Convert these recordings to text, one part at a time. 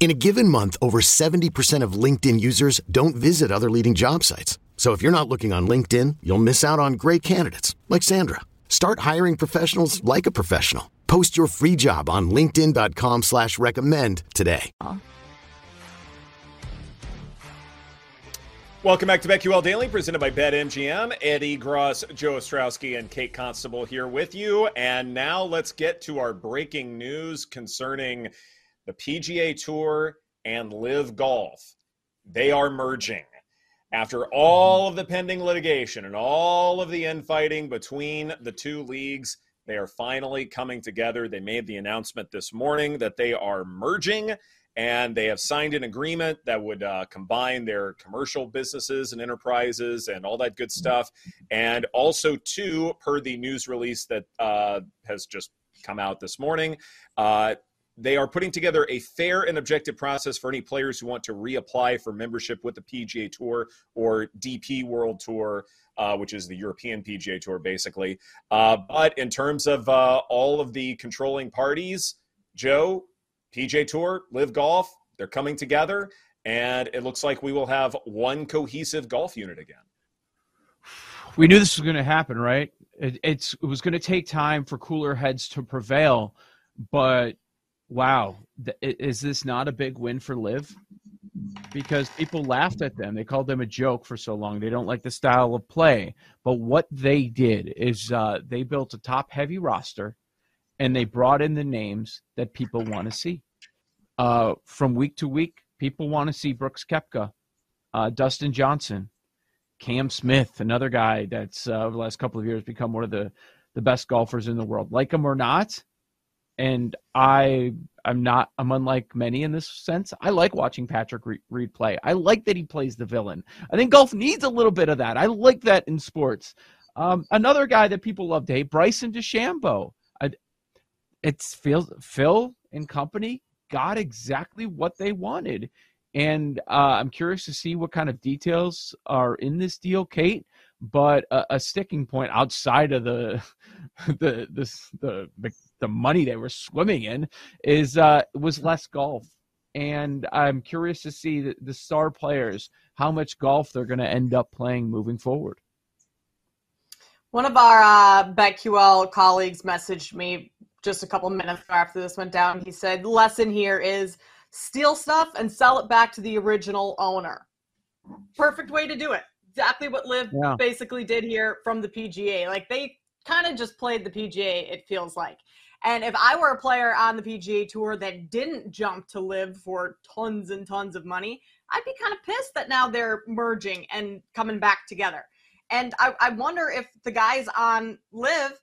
In a given month, over 70% of LinkedIn users don't visit other leading job sites. So if you're not looking on LinkedIn, you'll miss out on great candidates like Sandra. Start hiring professionals like a professional. Post your free job on LinkedIn.com slash recommend today. Welcome back to BetQL Daily, presented by BetMGM. Ed Egros, Joe Ostrowski, and Kate Constable here with you. And now let's get to our breaking news concerning the PGA Tour and LIV Golf. They are merging. After all of the pending litigation and all of the infighting between the two leagues, they are finally coming together. They made the announcement this morning that they are merging and they have signed an agreement that would uh, combine their commercial businesses and enterprises and all that good stuff. And also, too, per the news release that uh, has just come out this morning, uh, they are putting together a fair and objective process for any players who want to reapply for membership with the PGA Tour or DP World Tour, uh, which is the European PGA Tour, basically. Uh, but in terms of uh, all of the controlling parties, Joe, PGA Tour, LIV Golf, they're coming together, and it looks like we will have one cohesive golf unit again. We knew this was going to happen, right? It, it's it was going to take time for cooler heads to prevail, but wow, is this not a big win for LIV? Because people laughed at them. They called them a joke for so long. They don't like the style of play. But what they did is uh, they built a top heavy roster and they brought in the names that people want to see. Uh, from week to week, people want to see Brooks Koepka, uh, Dustin Johnson, Cam Smith, another guy that's uh, over the last couple of years become one of the, the best golfers in the world. Like him or not, and I I'm not I'm unlike many in this sense. I like watching Patrick Reed play. I like that he plays the villain. I think golf needs a little bit of that. I like that in sports. Um, another guy that people love to hate, Bryson DeChambeau. I, it's feels Phil and company got exactly what they wanted, and uh, I'm curious to see what kind of details are in this deal, Kate. But a, a sticking point outside of the the this the the money they were swimming in is uh, was less golf. And I'm curious to see the, the star players how much golf they're going to end up playing moving forward. One of our uh, BetQL colleagues messaged me just a couple minutes after this went down. He said, "Lesson here is steal stuff and sell it back to the original owner." Perfect way to do it. Exactly what LIV yeah. basically did here from the PGA. Like they kind of just played the PGA. It feels like. And if I were a player on the PGA Tour that didn't jump to LIV for tons and tons of money, I'd be kind of pissed that now they're merging and coming back together. And I, I wonder if the guys on LIV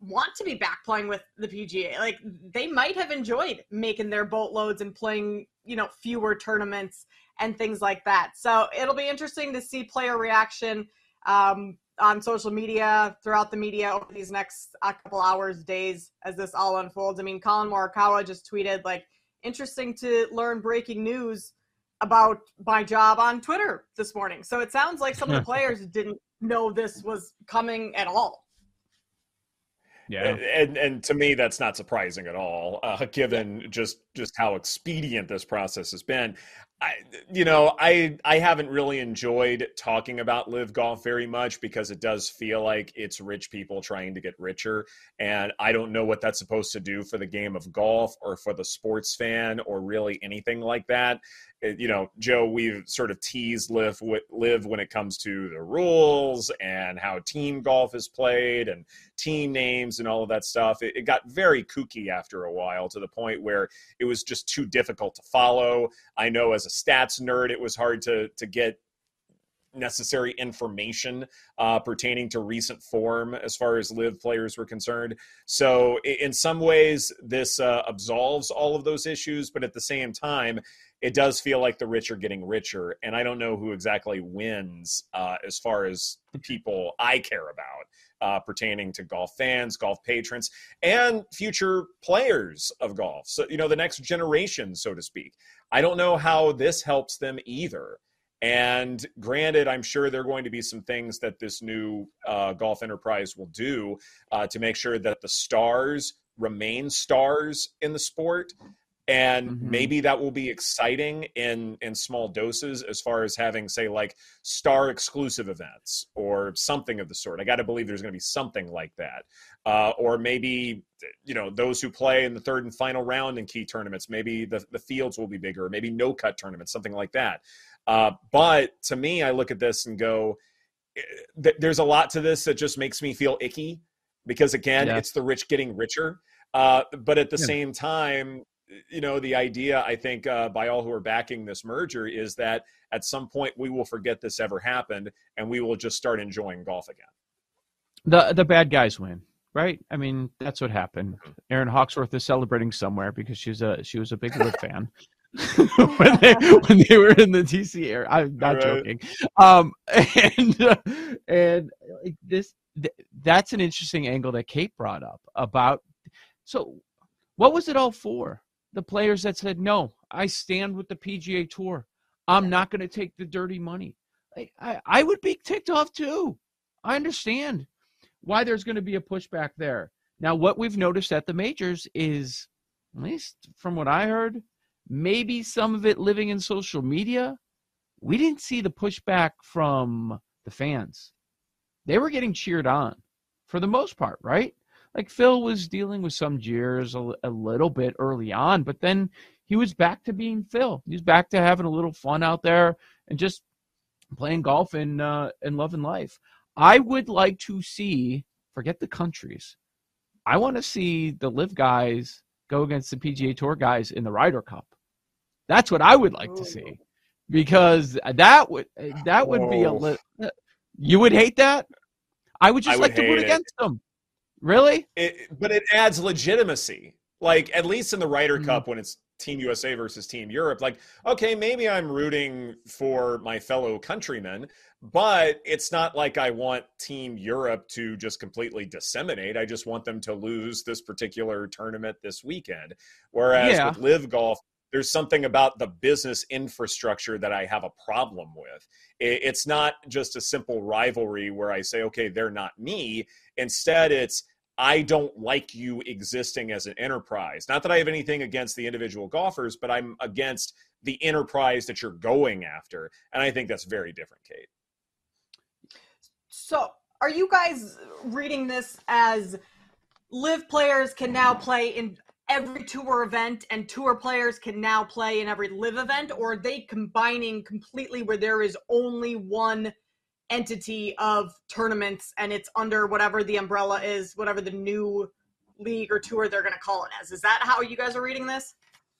want to be back playing with the PGA. Like they might have enjoyed making their boatloads and playing, you know, fewer tournaments and things like that. So it'll be interesting to see player reaction. Um, on social media, throughout the media over these next uh, couple hours, days as this all unfolds. I mean, Collin Morikawa just tweeted like, interesting to learn breaking news about my job on Twitter this morning. So it sounds like some of the players didn't know this was coming at all. Yeah, and and to me that's not surprising at all, uh, given just just how expedient this process has been. I, you know, I I haven't really enjoyed talking about LIV golf very much because it does feel like it's rich people trying to get richer, and I don't know what that's supposed to do for the game of golf or for the sports fan or really anything like that. Uh, you know, Joe, we've sort of teased LIV, LIV when it comes to the rules and how team golf is played and team names and all of that stuff. It, it, got very kooky after a while to the point where it was just too difficult to follow. I know as a stats nerd, it was hard to to get necessary information uh, pertaining to recent form as far as LIV players were concerned. So, in some ways, this uh, absolves all of those issues, but at the same time, it does feel like the rich are getting richer. And I don't know who exactly wins uh, as far as the people I care about. Uh, pertaining to golf fans, golf patrons, and future players of golf. So, you know, the next generation, so to speak. I don't know how this helps them either. And granted, I'm sure there are going to be some things that this new uh, golf enterprise will do uh, to make sure that the stars remain stars in the sport and mm-hmm. maybe that will be exciting in in small doses as far as having say like star exclusive events or something of the sort i got to believe there's going to be something like that uh, or maybe you know those who play in the third and final round in key tournaments maybe the, the fields will be bigger maybe no cut tournaments something like that uh, but to me i look at this and go eh, th- there's a lot to this that just makes me feel icky because again yeah. it's the rich getting richer uh, but at the yeah. same time you know the idea i think uh, by all who are backing this merger is that at some point we will forget this ever happened and we will just start enjoying golf again the the bad guys win right i mean that's what happened mm-hmm. erin hawksworth is celebrating somewhere because she's a she was a big LIV fan when they when they were in the DC area. I'm not right. joking. Um, and uh, and this th- that's an interesting angle that Kate brought up about. So, what was it all for? The players that said, no, I stand with the PGA Tour. I'm not going to take the dirty money. I, I, I would be ticked off too. I understand why there's going to be a pushback there. Now, what we've noticed at the majors is, at least from what I heard, maybe some of it living in social media. We didn't see the pushback from the fans. They were getting cheered on for the most part, right? Like Phil was dealing with some jeers a, a, little bit early on, but then he was back to being Phil. He's back to having a little fun out there and just playing golf and uh, and loving life. I would like to see, forget the countries. I want to see the LIV guys go against the PGA Tour guys in the Ryder Cup. That's what I would like to see, because that would that would be a little. You would hate that. I would just I like to root against them. Really? It, but it adds legitimacy. Like at least in the Ryder mm-hmm. Cup when it's Team USA versus Team Europe, like okay, maybe I'm rooting for my fellow countrymen, but it's not like I want Team Europe to just completely disseminate. I just want them to lose this particular tournament this weekend. Whereas yeah. with LIV Golf, there's something about the business infrastructure that I have a problem with. It's not just a simple rivalry where I say, okay, they're not me. Instead, it's I don't like you existing as an enterprise. Not that I have anything against the individual golfers, but I'm against the enterprise that you're going after. And I think that's very different, Kate. So, are you guys reading this as LIV players can now play in every tour event and tour players can now play in every LIV event or are they combining completely where there is only one entity of tournaments and it's under whatever the umbrella is, whatever the new league or tour they're going to call it as. Is that how you guys are reading this?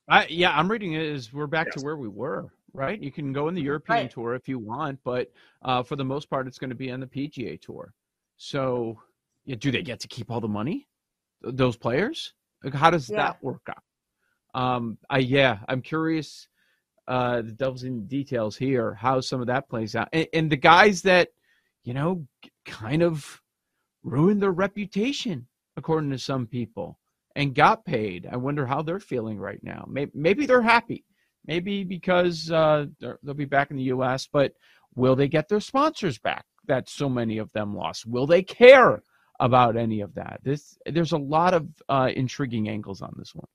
I, yeah, I'm reading it as we're back yes. to where we were, right? You can go in the European right. tour if you want, but uh, for the most part, it's going to be on the PGA tour. So, yeah, do they get to keep all the money? Those players? Like, how does yeah. that work out? Um, I yeah, I'm curious uh, the devil's in details here, how some of that plays out. And, and the guys that, you know, kind of ruined their reputation, according to some people, and got paid. I wonder how they're feeling right now. Maybe, maybe they're happy. Maybe because uh, they'll be back in the U.S., but will they get their sponsors back that so many of them lost? Will they care about any of that? This, there's a lot of uh, intriguing angles on this one.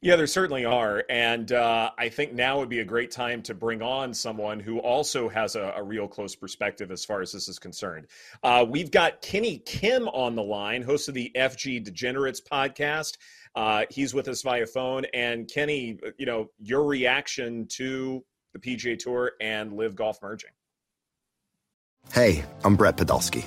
Yeah, there certainly are. And uh, I think now would be a great time to bring on someone who also has a, a real close perspective as far as this is concerned. Uh, we've got Kenny Kim on the line, host of the FG Degenerates podcast. Uh, he's with us via phone. And Kenny, you know, your reaction to the PGA Tour and LIV Golf merging. Hey, I'm Brett Podolsky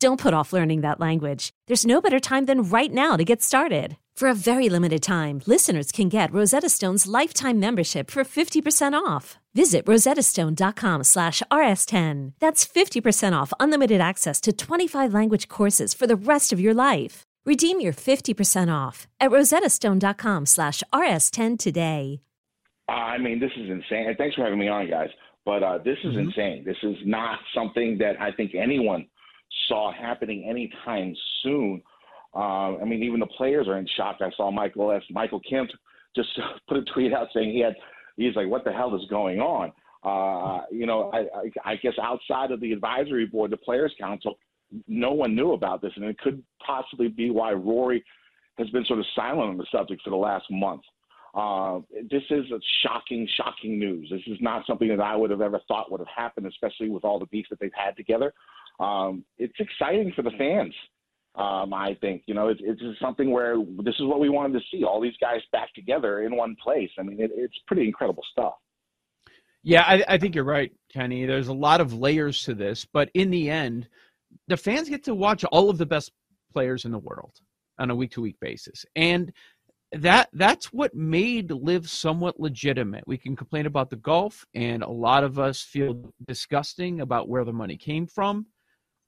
Don't put off learning that language. There's no better time than right now to get started. For a very limited time, listeners can get Rosetta Stone's lifetime membership for 50% off. Visit rosettastone.com slash rs10. That's 50% off unlimited access to 25 language courses for the rest of your life. Redeem your 50% off at rosettastone.com slash rs10 today. I mean, this is insane. And thanks for having me on, guys. But uh, this is mm-hmm. insane. This is not something that I think anyone saw happening anytime soon. Uh, I mean, even the players are in shock. I saw Michael S. Michael Kim just put a tweet out saying he had. He's like, "What the hell is going on?" Uh, you know, I, I, guess outside of the advisory board, the Players Council, no one knew about this, and it could possibly be why Rory has been sort of silent on the subject for the last month. Uh, this is shocking, shocking news. This is not something that I would have ever thought would have happened, especially with all the beef that they've had together. Um, it's exciting for the fans. Um, I think you know it, it's something where this is what we wanted to see all these guys back together in one place. I mean, it, it's pretty incredible stuff. Yeah, I, I think you're right, Kenny. There's a lot of layers to this, but in the end, the fans get to watch all of the best players in the world on a week to week basis. And that that's what made LIV somewhat legitimate. We can complain about the golf, and a lot of us feel disgusting about where the money came from.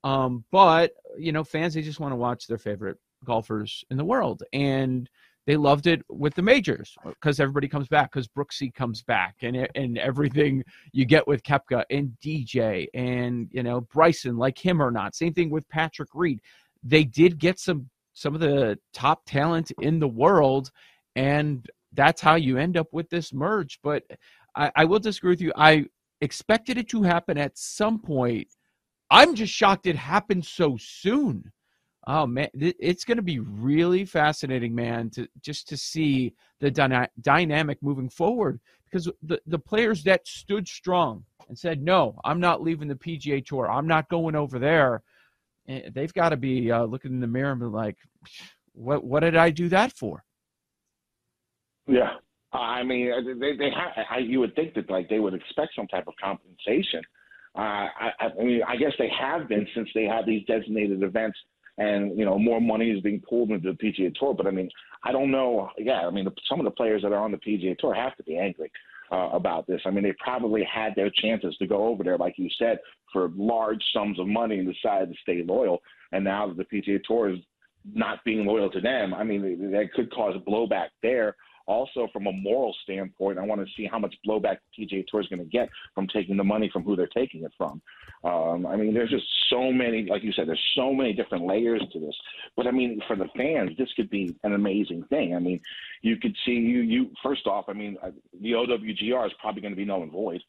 Um, but you know, fans they just want to watch their favorite golfers in the world, and they loved it with the majors because everybody comes back because Brooksy comes back and and everything you get with Koepka and DJ and you know Bryson like him or not. Same thing with Patrick Reed. They did get some some of the top talent in the world, and that's how you end up with this merge. But I, I will disagree with you. I expected it to happen at some point. I'm just shocked it happened so soon. Oh man, it's going to be really fascinating, man, to just to see the dyna- dynamic moving forward because the the players that stood strong and said, "No, I'm not leaving the PGA Tour. I'm not going over there." Eh, they've got to be uh, looking in the mirror and be like, "What what did I do that for?" Yeah, I mean, they they ha- you would think that like they would expect some type of compensation. Uh, I, I mean, I guess they have been since they have these designated events and you know more money is being pulled into the PGA Tour. But I mean, I don't know. Yeah, I mean, the, some of the players that are on the PGA Tour have to be angry uh, about this. I mean, they probably had their chances to go over there, like you said, for large sums of money and decided to stay loyal. And now that the PGA Tour is not being loyal to them, I mean, that could cause blowback there. Also, from a moral standpoint, I want to see how much blowback the PGA Tour is going to get from taking the money from who they're taking it from. Um, I mean, there's just so many, like you said, there's so many different layers to this. But I mean, for the fans, this could be an amazing thing. I mean, you could see you. You first off, I mean, uh, the OWGR is probably going to be null and void.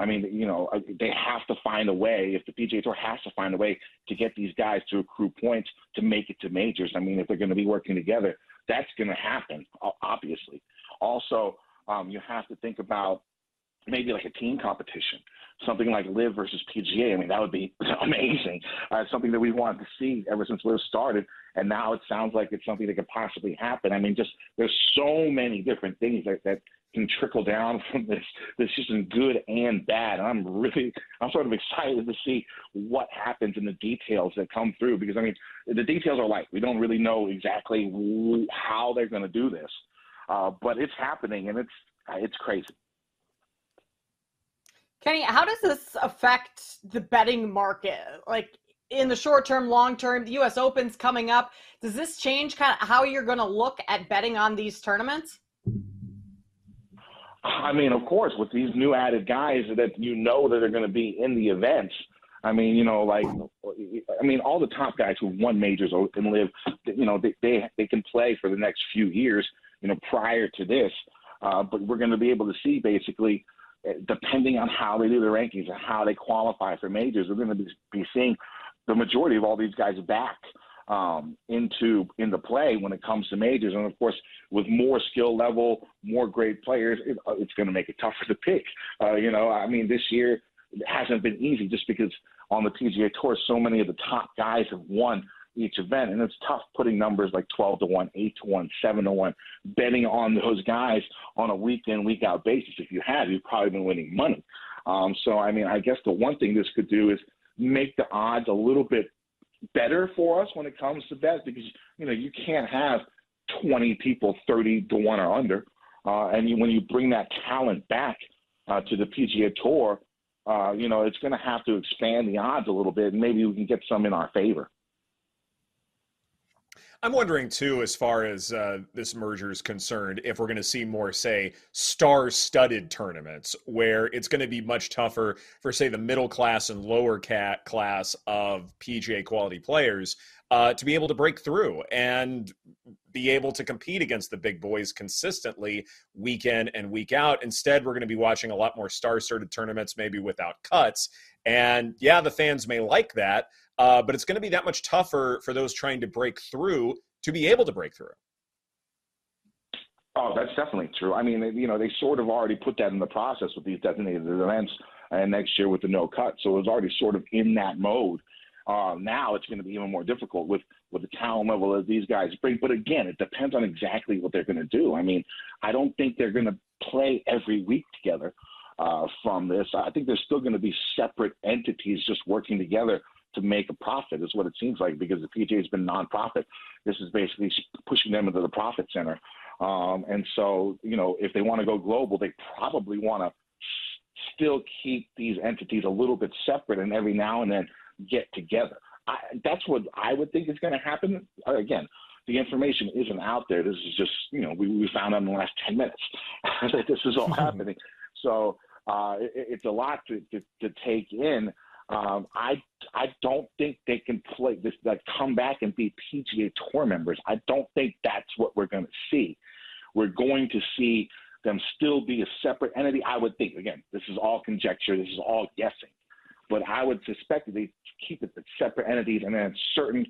I mean, you know, they have to find a way. If the PGA Tour has to find a way to get these guys to accrue points to make it to majors. I mean, if they're going to be working together, that's going to happen, obviously. Also, um, you have to think about maybe like a team competition, something like LIV versus PGA. I mean, that would be amazing. Uh, something that we wanted to see ever since LIV started, and now it sounds like it's something that could possibly happen. I mean, just there's so many different things that, that can trickle down from this this season, good and bad. And I'm really, I'm sort of excited to see what happens in the details that come through because I mean, the details are light. We don't really know exactly how they're going to do this, uh, but it's happening and it's it's crazy. Kenny, how does this affect the betting market? Like in the short term, long term, the U.S. Open's coming up. Does this change kind of how you're going to look at betting on these tournaments? I mean, of course, with these new added guys that you know that are going to be in the events. I mean, you know, like, I mean, all the top guys who won majors and LIV, you know, they they, they can play for the next few years, you know, prior to this. Uh, but we're going to be able to see basically, depending on how they do the rankings and how they qualify for majors, we're going to be, be seeing the majority of all these guys back um, into into play when it comes to majors. And of course, with more skill level, more great players, it, uh, it's going to make it tougher to pick. Uh, you know, I mean, this year it hasn't been easy just because on the PGA Tour, so many of the top guys have won each event, and it's tough putting numbers like 12 to one, 8 to one, 7 to one, betting on those guys on a week in, week out basis. If you have, you've probably been winning money. Um, so, I mean, I guess the one thing this could do is make the odds a little bit better for us when it comes to bets because you know you can't have 20 people 30 to one or under, uh, and you, when you bring that talent back uh, to the PGA Tour, uh, you know it's going to have to expand the odds a little bit, and maybe we can get some in our favor. I'm wondering too, as far as uh, this merger is concerned, if we're going to see more, say, star-studded tournaments where it's going to be much tougher for, say, the middle class and lower cat class of PGA quality players uh, to be able to break through and be able to compete against the big boys consistently week in and week out. Instead, we're going to be watching a lot more star-studded tournaments, maybe without cuts. And yeah, the fans may like that, uh, but it's going to be that much tougher for those trying to break through to be able to break through. Oh, that's definitely true. I mean, you know, they sort of already put that in the process with these designated events, and next year with the no cut. So it was already sort of in that mode. Uh, now it's going to be even more difficult with with the talent level that these guys bring. But again, it depends on exactly what they're going to do. I mean, I don't think they're going to play every week together uh, from this. I think there's still going to be separate entities just working together to make a profit is what it seems like because the PGA has been nonprofit. This is basically pushing them into the profit center. Um, and so, you know, if they want to go global, they probably want to still keep these entities a little bit separate and every now and then get together. I, that's what I would think is going to happen. Again, the information isn't out there. This is just, you know, we, we found out in the last 10 minutes that this is all happening. So uh, it, it's a lot to, to, to take in. Um, I I don't think they can play this like come back and be PGA Tour members. I don't think that's what we're going to see. We're going to see them still be a separate entity. I would think again, this is all conjecture. This is all guessing, but I would suspect that they keep it separate entities, and then certain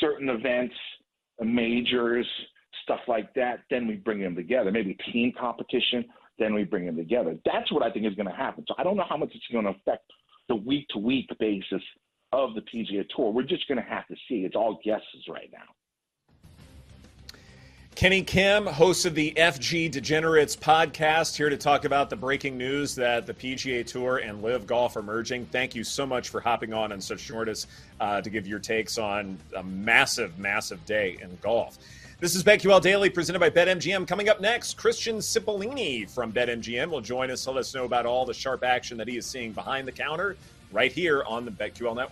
certain events, majors, stuff like that. Then we bring them together. Maybe team competition. Then we bring them together. That's what I think is going to happen. So I don't know how much it's going to affect the week to week basis of the PGA Tour. We're just going to have to see. It's all guesses right now. Kenny Kim, host of the FG Degenerates podcast, here to talk about the breaking news that the PGA Tour and LIV Golf are merging. Thank you so much for hopping on on such short notice uh, to give your takes on a massive, massive day in golf. This is BetQL Daily presented by BetMGM. Coming up next, Christian Cipollini from BetMGM will join us to let us know about all the sharp action that he is seeing behind the counter right here on the BetQL Network.